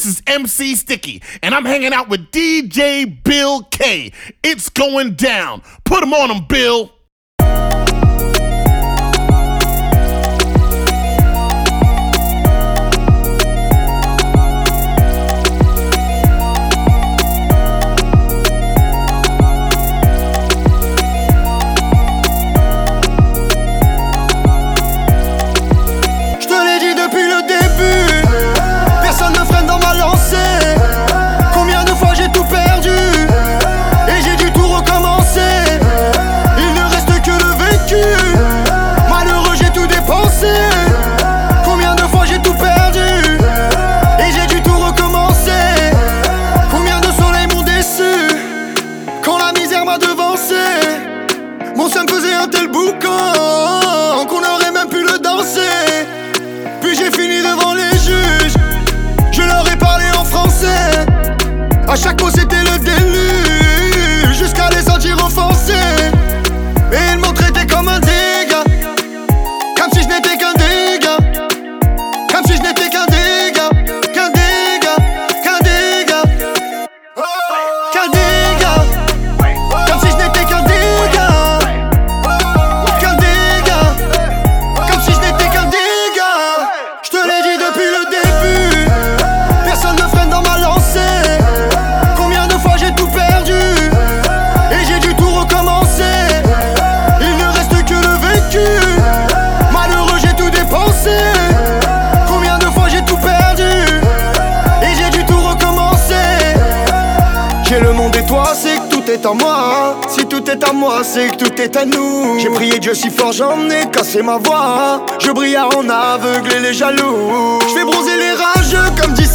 This is MC Sticky, and I'm hanging out with DJ Bill K. It's going down. Put him on him, Bill. un tel boucan qu'on aurait même pu le danser. Puis j'ai fini devant les juges, je leur ai parlé en français. À chaque mot c'était le déluge. C'est que tout est à nous. J'ai prié Dieu si fort, j'en ai cassé ma voix. Je brille à en aveugler les jaloux. Je fais bronzer les rageux comme dit.